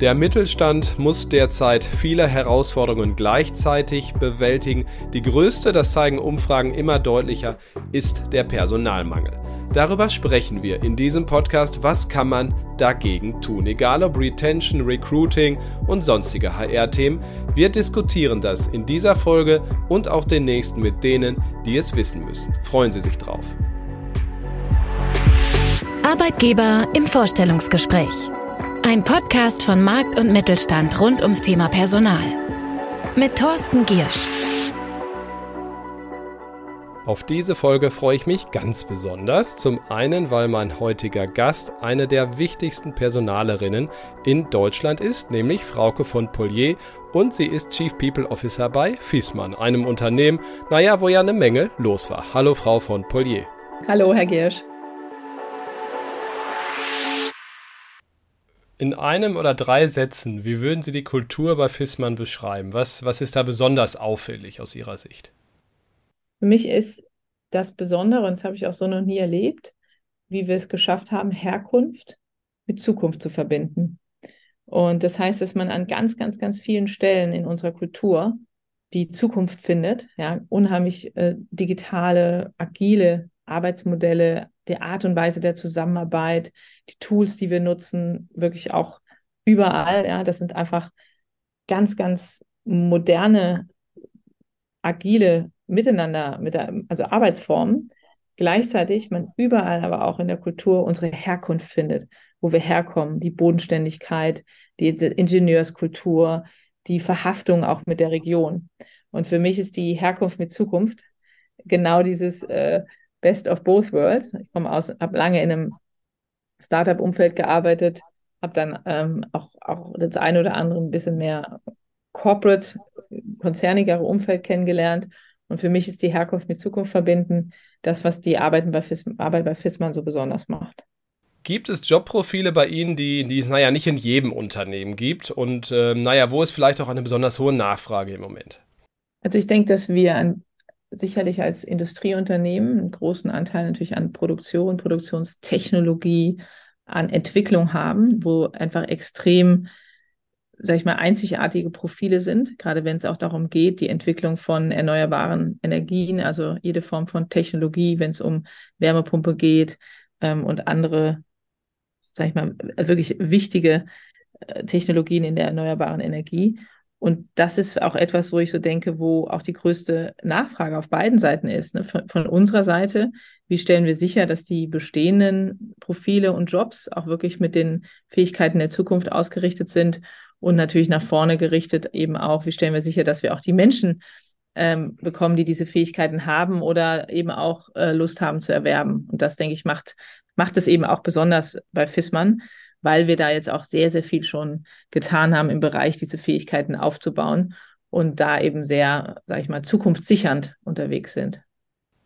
Der Mittelstand muss derzeit viele Herausforderungen gleichzeitig bewältigen. Die größte, das zeigen Umfragen immer deutlicher, ist der Personalmangel. Darüber sprechen wir in diesem Podcast. Was kann man dagegen tun? Egal ob Retention, Recruiting und sonstige HR-Themen. Wir diskutieren das in dieser Folge und auch den nächsten mit denen, die es wissen müssen. Freuen Sie sich drauf. Arbeitgeber im Vorstellungsgespräch. Ein Podcast von Markt und Mittelstand rund ums Thema Personal. Mit Thorsten Giersch. Auf diese Folge freue ich mich ganz besonders. Zum einen, weil mein heutiger Gast eine der wichtigsten Personalerinnen in Deutschland ist, nämlich Frauke von Polier und sie ist Chief People Officer bei Fiesmann, einem Unternehmen, naja, wo ja eine Menge los war. Hallo Frau von Polier. Hallo Herr Giersch. In einem oder drei Sätzen, wie würden Sie die Kultur bei Fissmann beschreiben? Was, was ist da besonders auffällig aus Ihrer Sicht? Für mich ist das Besondere, und das habe ich auch so noch nie erlebt, wie wir es geschafft haben, Herkunft mit Zukunft zu verbinden. Und das heißt, dass man an ganz, ganz, ganz vielen Stellen in unserer Kultur die Zukunft findet, ja, unheimlich äh, digitale, agile Arbeitsmodelle, die Art und Weise der Zusammenarbeit, die Tools, die wir nutzen, wirklich auch überall. Ja, das sind einfach ganz, ganz moderne, agile Miteinander, mit der, also Arbeitsformen. Gleichzeitig man überall aber auch in der Kultur unsere Herkunft findet, wo wir herkommen, die Bodenständigkeit, die Ingenieurskultur, die Verhaftung auch mit der Region. Und für mich ist die Herkunft mit Zukunft genau dieses äh, Best of Both Worlds. Ich komme aus, habe lange in einem Startup-Umfeld gearbeitet, habe dann ähm, auch, auch das eine oder andere ein bisschen mehr corporate, konzernigere Umfeld kennengelernt. Und für mich ist die Herkunft mit Zukunft verbinden das, was die Arbeiten bei Fis Arbeit bei Fissmann so besonders macht. Gibt es Jobprofile bei Ihnen, die, die es, naja, nicht in jedem Unternehmen gibt? Und äh, naja, wo ist vielleicht auch eine besonders hohe Nachfrage im Moment? Also ich denke, dass wir an sicherlich als Industrieunternehmen einen großen Anteil natürlich an Produktion, Produktionstechnologie, an Entwicklung haben, wo einfach extrem, sag ich mal, einzigartige Profile sind, gerade wenn es auch darum geht, die Entwicklung von erneuerbaren Energien, also jede Form von Technologie, wenn es um Wärmepumpe geht ähm, und andere, sag ich mal, wirklich wichtige äh, Technologien in der erneuerbaren Energie. Und das ist auch etwas, wo ich so denke, wo auch die größte Nachfrage auf beiden Seiten ist. Ne? Von, von, unserer Seite, wie stellen wir sicher, dass die bestehenden Profile und Jobs auch wirklich mit den Fähigkeiten der Zukunft ausgerichtet sind und natürlich nach vorne gerichtet eben auch, wie stellen wir sicher, dass wir auch die Menschen ähm, bekommen, die diese Fähigkeiten haben oder eben auch äh, Lust haben zu erwerben. Und das, denke ich, macht, macht es eben auch besonders bei FISMAN weil wir da jetzt auch sehr, sehr viel schon getan haben im Bereich, diese Fähigkeiten aufzubauen und da eben sehr, sage ich mal, zukunftssichernd unterwegs sind.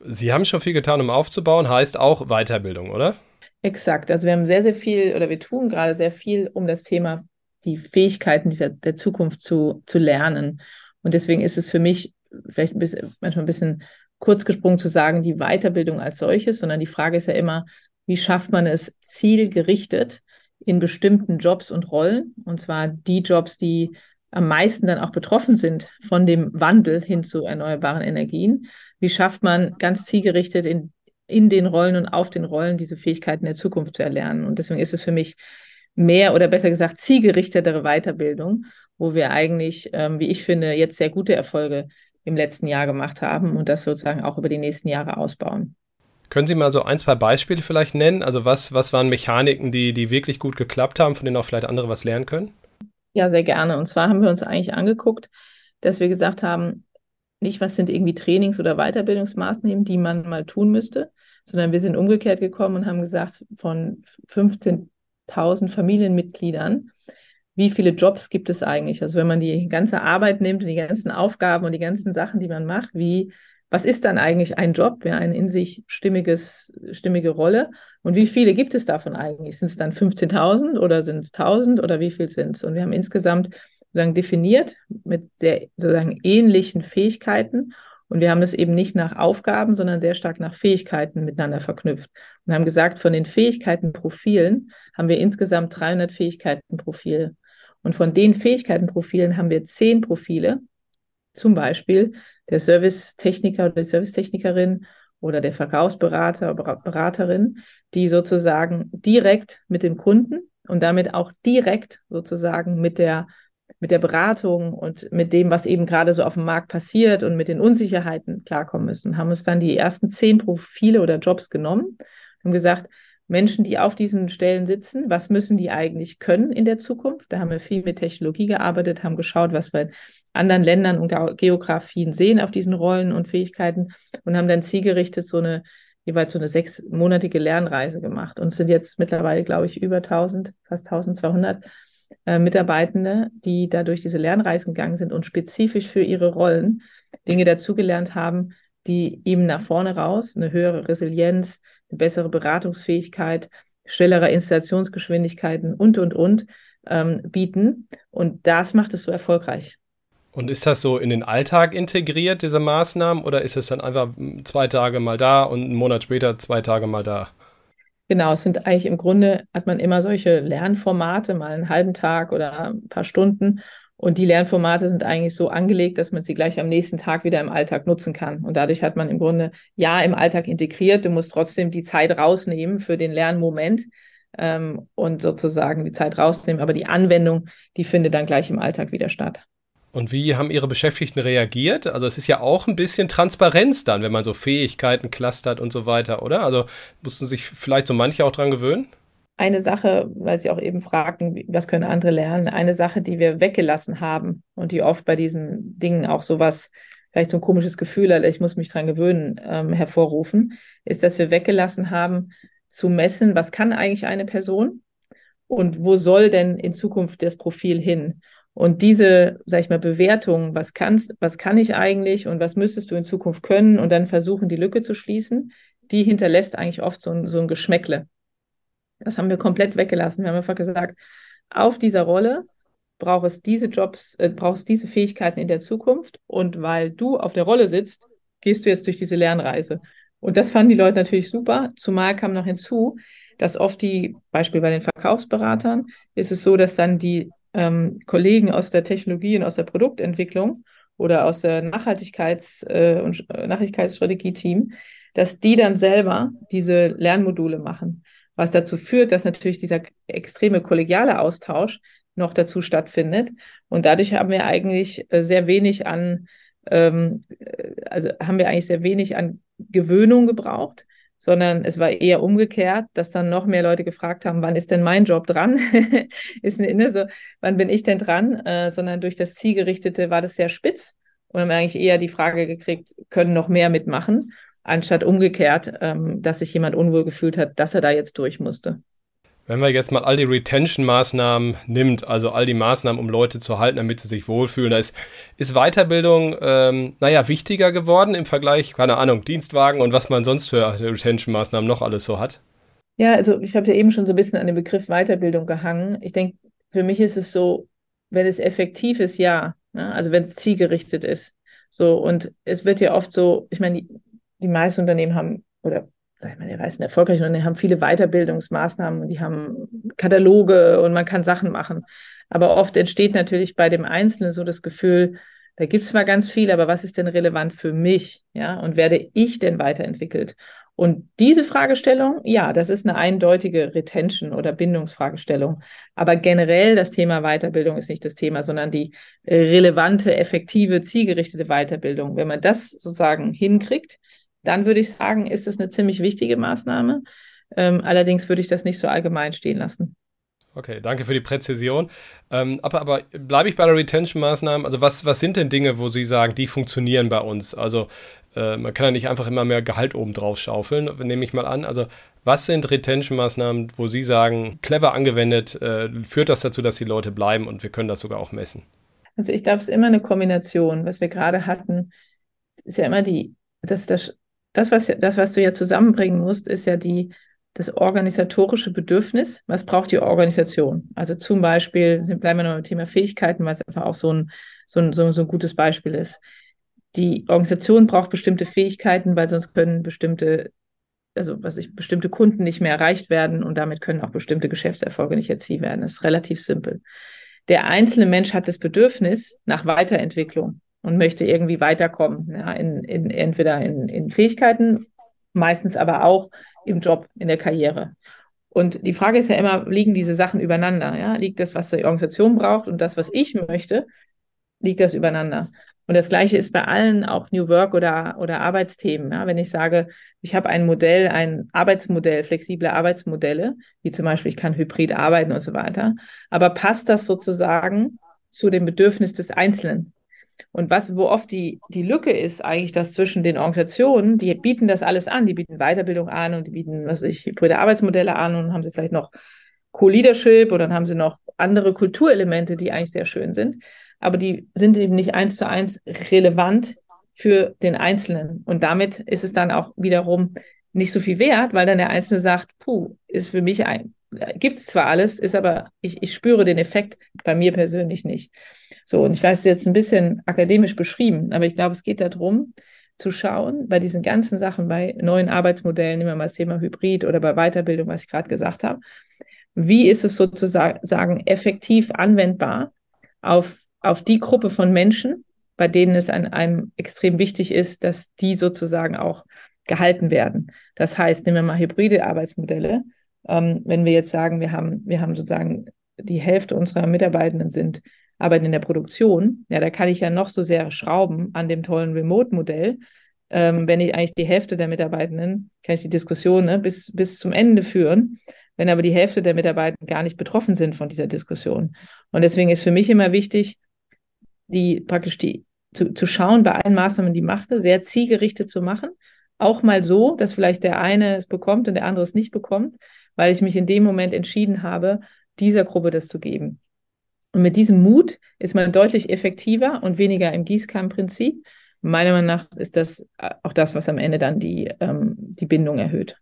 Sie haben schon viel getan, um aufzubauen, heißt auch Weiterbildung, oder? Exakt. Also wir haben sehr, sehr viel oder wir tun gerade sehr viel, um das Thema, die Fähigkeiten dieser, der Zukunft zu, zu lernen. Und deswegen ist es für mich vielleicht ein bisschen, manchmal ein bisschen kurz gesprungen zu sagen, die Weiterbildung als solches, sondern die Frage ist ja immer, wie schafft man es zielgerichtet, in bestimmten Jobs und Rollen, und zwar die Jobs, die am meisten dann auch betroffen sind von dem Wandel hin zu erneuerbaren Energien. Wie schafft man ganz zielgerichtet in, in den Rollen und auf den Rollen diese Fähigkeiten der Zukunft zu erlernen? Und deswegen ist es für mich mehr oder besser gesagt zielgerichtetere Weiterbildung, wo wir eigentlich, ähm, wie ich finde, jetzt sehr gute Erfolge im letzten Jahr gemacht haben und das sozusagen auch über die nächsten Jahre ausbauen. Können Sie mal so ein, zwei Beispiele vielleicht nennen? Also was, was waren Mechaniken, die, die wirklich gut geklappt haben, von denen auch vielleicht andere was lernen können? Ja, sehr gerne. Und zwar haben wir uns eigentlich angeguckt, dass wir gesagt haben, nicht, was sind irgendwie Trainings- oder Weiterbildungsmaßnahmen, die man mal tun müsste, sondern wir sind umgekehrt gekommen und haben gesagt, von 15.000 Familienmitgliedern, wie viele Jobs gibt es eigentlich? Also wenn man die ganze Arbeit nimmt und die ganzen Aufgaben und die ganzen Sachen, die man macht, wie was ist dann eigentlich ein Job, ja, eine in sich stimmiges, stimmige Rolle? Und wie viele gibt es davon eigentlich? Sind es dann 15.000 oder sind es 1.000 oder wie viel sind es? Und wir haben insgesamt sozusagen definiert mit sehr sozusagen ähnlichen Fähigkeiten. Und wir haben das eben nicht nach Aufgaben, sondern sehr stark nach Fähigkeiten miteinander verknüpft. Und haben gesagt, von den Fähigkeitenprofilen haben wir insgesamt 300 Fähigkeitenprofile. Und von den Fähigkeitenprofilen haben wir zehn Profile, zum Beispiel der Servicetechniker oder die Servicetechnikerin oder der Verkaufsberater oder Beraterin, die sozusagen direkt mit dem Kunden und damit auch direkt sozusagen mit der mit der Beratung und mit dem, was eben gerade so auf dem Markt passiert und mit den Unsicherheiten klarkommen müssen. Haben uns dann die ersten zehn Profile oder Jobs genommen und gesagt, Menschen, die auf diesen Stellen sitzen, was müssen die eigentlich können in der Zukunft? Da haben wir viel mit Technologie gearbeitet, haben geschaut, was wir in anderen Ländern und Geografien sehen auf diesen Rollen und Fähigkeiten und haben dann zielgerichtet so eine jeweils so eine sechsmonatige Lernreise gemacht und sind jetzt mittlerweile, glaube ich, über 1000, fast 1200 äh, Mitarbeitende, die dadurch diese Lernreisen gegangen sind und spezifisch für ihre Rollen Dinge dazugelernt haben, die ihm nach vorne raus eine höhere Resilienz, eine bessere Beratungsfähigkeit, schnellere Installationsgeschwindigkeiten und, und, und ähm, bieten. Und das macht es so erfolgreich. Und ist das so in den Alltag integriert, diese Maßnahmen, oder ist es dann einfach zwei Tage mal da und einen Monat später zwei Tage mal da? Genau, es sind eigentlich im Grunde, hat man immer solche Lernformate, mal einen halben Tag oder ein paar Stunden. Und die Lernformate sind eigentlich so angelegt, dass man sie gleich am nächsten Tag wieder im Alltag nutzen kann. Und dadurch hat man im Grunde ja im Alltag integriert. Du musst trotzdem die Zeit rausnehmen für den Lernmoment ähm, und sozusagen die Zeit rausnehmen. Aber die Anwendung, die findet dann gleich im Alltag wieder statt. Und wie haben Ihre Beschäftigten reagiert? Also es ist ja auch ein bisschen Transparenz dann, wenn man so Fähigkeiten clustert und so weiter, oder? Also mussten sich vielleicht so manche auch dran gewöhnen? Eine Sache, weil Sie auch eben fragten, was können andere lernen, eine Sache, die wir weggelassen haben und die oft bei diesen Dingen auch sowas, vielleicht so ein komisches Gefühl, ich muss mich dran gewöhnen, ähm, hervorrufen, ist, dass wir weggelassen haben, zu messen, was kann eigentlich eine Person und wo soll denn in Zukunft das Profil hin? Und diese, sag ich mal, Bewertung, was kannst, was kann ich eigentlich und was müsstest du in Zukunft können und dann versuchen, die Lücke zu schließen, die hinterlässt eigentlich oft so ein, so ein Geschmäckle. Das haben wir komplett weggelassen. Wir haben einfach gesagt, auf dieser Rolle braucht es diese Jobs, äh, brauchst diese Fähigkeiten in der Zukunft. Und weil du auf der Rolle sitzt, gehst du jetzt durch diese Lernreise. Und das fanden die Leute natürlich super. Zumal kam noch hinzu, dass oft die, Beispiel bei den Verkaufsberatern, ist es so, dass dann die ähm, Kollegen aus der Technologie und aus der Produktentwicklung oder aus der Nachhaltigkeits- äh, und Nachhaltigkeitsstrategie-Team, dass die dann selber diese Lernmodule machen was dazu führt, dass natürlich dieser extreme kollegiale Austausch noch dazu stattfindet. Und dadurch haben wir eigentlich äh, sehr wenig an, ähm, äh, also haben wir eigentlich sehr wenig an Gewöhnung gebraucht, sondern es war eher umgekehrt, dass dann noch mehr Leute gefragt haben, wann ist denn mein Job dran? ist ne, so, wann bin ich denn dran? Äh, sondern durch das Zielgerichtete war das sehr spitz und haben eigentlich eher die Frage gekriegt, können noch mehr mitmachen? Anstatt umgekehrt, ähm, dass sich jemand unwohl gefühlt hat, dass er da jetzt durch musste. Wenn man jetzt mal all die Retention-Maßnahmen nimmt, also all die Maßnahmen, um Leute zu halten, damit sie sich wohlfühlen, da ist, ist Weiterbildung, ähm, naja, wichtiger geworden im Vergleich, keine Ahnung, Dienstwagen und was man sonst für Retention-Maßnahmen noch alles so hat? Ja, also ich habe ja eben schon so ein bisschen an den Begriff Weiterbildung gehangen. Ich denke, für mich ist es so, wenn es effektiv ist, ja. Ne? Also wenn es zielgerichtet ist. So, und es wird ja oft so, ich meine, die meisten Unternehmen haben, oder ich meine, die meisten erfolgreichen Unternehmen haben viele Weiterbildungsmaßnahmen und die haben Kataloge und man kann Sachen machen. Aber oft entsteht natürlich bei dem Einzelnen so das Gefühl, da gibt es zwar ganz viel, aber was ist denn relevant für mich? Ja, und werde ich denn weiterentwickelt? Und diese Fragestellung, ja, das ist eine eindeutige Retention- oder Bindungsfragestellung. Aber generell das Thema Weiterbildung ist nicht das Thema, sondern die relevante, effektive, zielgerichtete Weiterbildung. Wenn man das sozusagen hinkriegt, dann würde ich sagen, ist das eine ziemlich wichtige Maßnahme. Ähm, allerdings würde ich das nicht so allgemein stehen lassen. Okay, danke für die Präzision. Ähm, aber, aber bleibe ich bei der Retention-Maßnahmen? Also was, was sind denn Dinge, wo Sie sagen, die funktionieren bei uns? Also äh, man kann ja nicht einfach immer mehr Gehalt oben drauf schaufeln, nehme ich mal an. Also was sind Retention-Maßnahmen, wo Sie sagen, clever angewendet, äh, führt das dazu, dass die Leute bleiben und wir können das sogar auch messen? Also ich glaube, es ist immer eine Kombination. Was wir gerade hatten, ist ja immer die, dass das das, was, das, was du ja zusammenbringen musst, ist ja die, das organisatorische Bedürfnis. Was braucht die Organisation? Also zum Beispiel, bleiben wir noch beim Thema Fähigkeiten, weil es einfach auch so ein, so ein, so, ein gutes Beispiel ist. Die Organisation braucht bestimmte Fähigkeiten, weil sonst können bestimmte, also was ich, bestimmte Kunden nicht mehr erreicht werden und damit können auch bestimmte Geschäftserfolge nicht erzielt werden. Das ist relativ simpel. der einzelne Mensch hat das Bedürfnis nach Weiterentwicklung und möchte irgendwie weiterkommen, ja, in, in, entweder in, in Fähigkeiten, meistens aber auch im Job, in der Karriere. Und die Frage ist ja immer, liegen diese Sachen übereinander? Ja? Liegt das, was die Organisation braucht und das, was ich möchte, liegt das übereinander? Und das Gleiche ist bei allen auch New Work oder, oder Arbeitsthemen. Ja? Wenn ich sage, ich habe ein Modell, ein Arbeitsmodell, flexible Arbeitsmodelle, wie zum Beispiel, ich kann hybrid arbeiten und so weiter, aber passt das sozusagen zu dem Bedürfnis des Einzelnen? Und was, wo oft die, die Lücke ist, eigentlich, dass zwischen den Organisationen, die bieten das alles an, die bieten Weiterbildung an und die bieten, was ich, hybride Arbeitsmodelle an und haben sie vielleicht noch Co-Leadership oder dann haben sie noch andere Kulturelemente, die eigentlich sehr schön sind. Aber die sind eben nicht eins zu eins relevant für den Einzelnen. Und damit ist es dann auch wiederum nicht so viel wert, weil dann der Einzelne sagt, puh, ist für mich ein, gibt es zwar alles, ist aber, ich, ich spüre den Effekt bei mir persönlich nicht. So, und ich weiß jetzt ein bisschen akademisch beschrieben, aber ich glaube, es geht darum, zu schauen, bei diesen ganzen Sachen, bei neuen Arbeitsmodellen, nehmen wir mal das Thema Hybrid oder bei Weiterbildung, was ich gerade gesagt habe, wie ist es sozusagen effektiv anwendbar auf, auf die Gruppe von Menschen, bei denen es an einem extrem wichtig ist, dass die sozusagen auch gehalten werden. Das heißt, nehmen wir mal hybride Arbeitsmodelle. Ähm, wenn wir jetzt sagen, wir haben, wir haben sozusagen die Hälfte unserer Mitarbeitenden sind arbeiten in der Produktion, ja, da kann ich ja noch so sehr schrauben an dem tollen Remote-Modell. Ähm, wenn ich eigentlich die Hälfte der Mitarbeitenden, kann ich die Diskussion ne, bis, bis zum Ende führen, wenn aber die Hälfte der Mitarbeitenden gar nicht betroffen sind von dieser Diskussion. Und deswegen ist für mich immer wichtig, die praktisch die zu, zu schauen bei allen Maßnahmen, die machte, sehr zielgerichtet zu machen. Auch mal so, dass vielleicht der eine es bekommt und der andere es nicht bekommt, weil ich mich in dem Moment entschieden habe, dieser Gruppe das zu geben. Und mit diesem Mut ist man deutlich effektiver und weniger im Gießkannenprinzip. Meiner Meinung nach ist das äh, auch das, was am Ende dann die, ähm, die Bindung erhöht.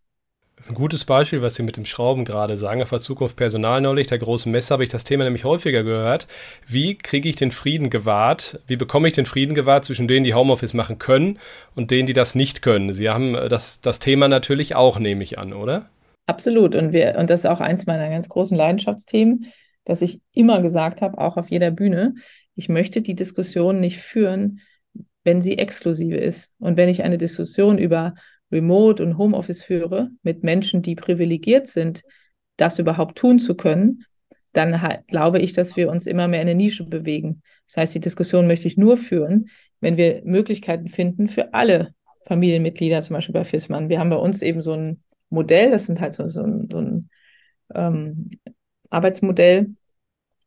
Das ist ein gutes Beispiel, was Sie mit dem Schrauben gerade sagen. Auf der Zukunft Personal neulich, der großen Messe, habe ich das Thema nämlich häufiger gehört. Wie kriege ich den Frieden gewahrt? Wie bekomme ich den Frieden gewahrt zwischen denen, die Homeoffice machen können und denen, die das nicht können? Sie haben äh, das, das Thema natürlich auch, nehme ich an, oder? Absolut. Und, wir, und das ist auch eins meiner ganz großen Leidenschaftsthemen dass ich immer gesagt habe, auch auf jeder Bühne, ich möchte die Diskussion nicht führen, wenn sie exklusive ist. Und wenn ich eine Diskussion über Remote und Homeoffice führe mit Menschen, die privilegiert sind, das überhaupt tun zu können, dann glaube ich, dass wir uns immer mehr in eine Nische bewegen. Das heißt, die Diskussion möchte ich nur führen, wenn wir Möglichkeiten finden für alle Familienmitglieder, zum Beispiel bei FISMAN. Wir haben bei uns eben so ein Modell, das sind halt so, so ein, so ein ähm, Arbeitsmodell.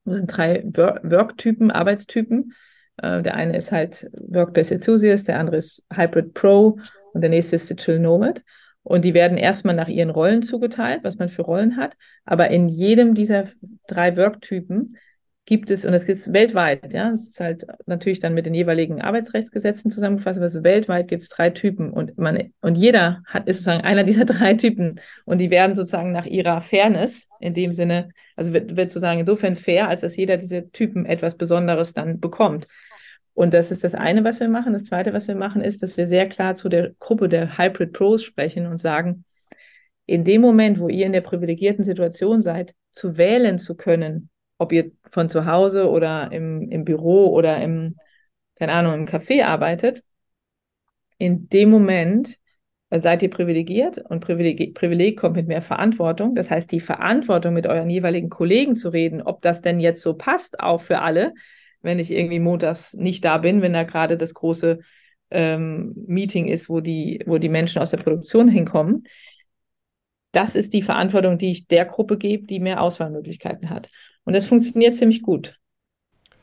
Das sind drei Work-Typen, Arbeitstypen. Äh, der eine ist halt Workplace Enthusiast, der andere ist Hybrid Pro und der nächste ist Digital Nomad. Und die werden erstmal nach ihren Rollen zugeteilt, was man für Rollen hat. Aber in jedem dieser drei Worktypen gibt es, und das gibt es weltweit, ja, es ist halt natürlich dann mit den jeweiligen Arbeitsrechtsgesetzen zusammengefasst, aber so weltweit gibt es drei Typen und man, und jeder hat, ist sozusagen einer dieser drei Typen und die werden sozusagen nach ihrer Fairness in dem Sinne, also wird, wird sozusagen insofern fair, als dass jeder dieser Typen etwas Besonderes dann bekommt. Und das ist das eine, was wir machen. Das zweite, was wir machen, ist, dass wir sehr klar zu der Gruppe der Hybrid Pros sprechen und sagen, in dem Moment, wo ihr in der privilegierten Situation seid, zu wählen zu können, ob ihr von zu Hause oder im, im Büro oder im, keine Ahnung, im Café arbeitet, in dem Moment seid ihr privilegiert und Privileg, Privileg kommt mit mehr Verantwortung. Das heißt, die Verantwortung mit euren jeweiligen Kollegen zu reden, ob das denn jetzt so passt, auch für alle, wenn ich irgendwie montags nicht da bin, wenn da gerade das große ähm, Meeting ist, wo die, wo die Menschen aus der Produktion hinkommen. Das ist die Verantwortung, die ich der Gruppe gebe, die mehr Auswahlmöglichkeiten hat. Und das funktioniert ziemlich gut.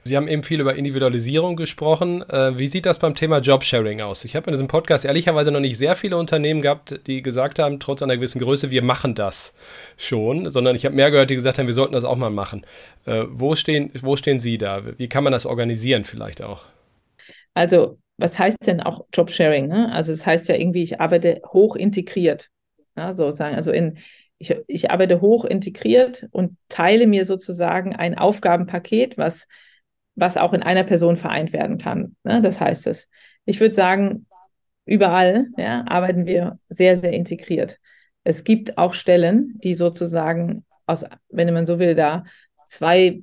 Sie haben eben viel über Individualisierung gesprochen. Äh, wie sieht das beim Thema Jobsharing aus? Ich habe in diesem Podcast ehrlicherweise noch nicht sehr viele Unternehmen gehabt, die gesagt haben, trotz einer gewissen Größe, wir machen das schon, sondern ich habe mehr gehört, die gesagt haben, wir sollten das auch mal machen. Äh, wo, stehen, wo stehen Sie da? Wie kann man das organisieren vielleicht auch? Also, was heißt denn auch Jobsharing? Ne? Also, es das heißt ja irgendwie, ich arbeite hoch integriert. Ja, sozusagen, also in, ich, ich arbeite hoch integriert und teile mir sozusagen ein Aufgabenpaket, was, was auch in einer Person vereint werden kann. Ne? Das heißt es. Ich würde sagen, überall ja, arbeiten wir sehr, sehr integriert. Es gibt auch Stellen, die sozusagen aus, wenn man so will, da zwei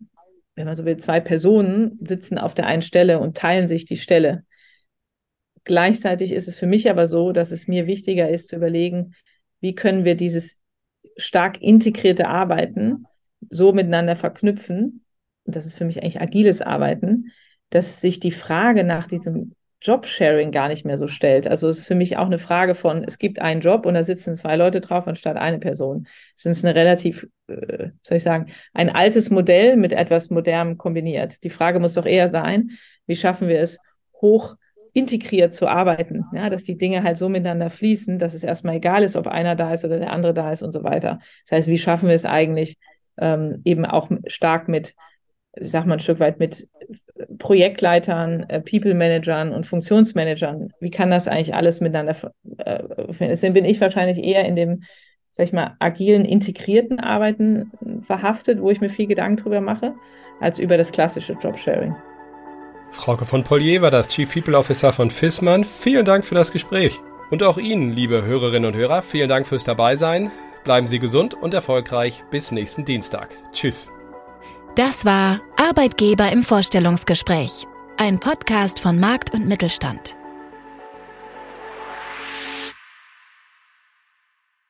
wenn man so will, zwei Personen sitzen auf der einen Stelle und teilen sich die Stelle. Gleichzeitig ist es für mich aber so, dass es mir wichtiger ist zu überlegen, wie können wir dieses stark integrierte Arbeiten so miteinander verknüpfen, das ist für mich eigentlich agiles Arbeiten, dass sich die Frage nach diesem Jobsharing gar nicht mehr so stellt. Also es ist für mich auch eine Frage von, es gibt einen Job und da sitzen zwei Leute drauf anstatt eine Person. Es ist eine relativ, äh, soll ich sagen, ein altes Modell mit etwas Modernem kombiniert. Die Frage muss doch eher sein, wie schaffen wir es, hoch integriert zu arbeiten, ja, dass die Dinge halt so miteinander fließen, dass es erstmal egal ist, ob einer da ist oder der andere da ist und so weiter. Das heißt, wie schaffen wir es eigentlich, ähm, eben auch stark mit ich sag mal ein Stück weit mit Projektleitern, äh, People-Managern und Funktionsmanagern. Wie kann das eigentlich alles miteinander? Äh, deswegen bin ich wahrscheinlich eher in dem, sag ich mal, agilen, integrierten Arbeiten verhaftet, wo ich mir viel Gedanken drüber mache, als über das klassische Jobsharing. Frauke von Polier war das Chief People Officer von Fissmann. Vielen Dank für das Gespräch. Und auch Ihnen, liebe Hörerinnen und Hörer, vielen Dank fürs Dabeisein. Bleiben Sie gesund und erfolgreich. Bis nächsten Dienstag. Tschüss. Das war Arbeitgeber im Vorstellungsgespräch, ein Podcast von Markt und Mittelstand.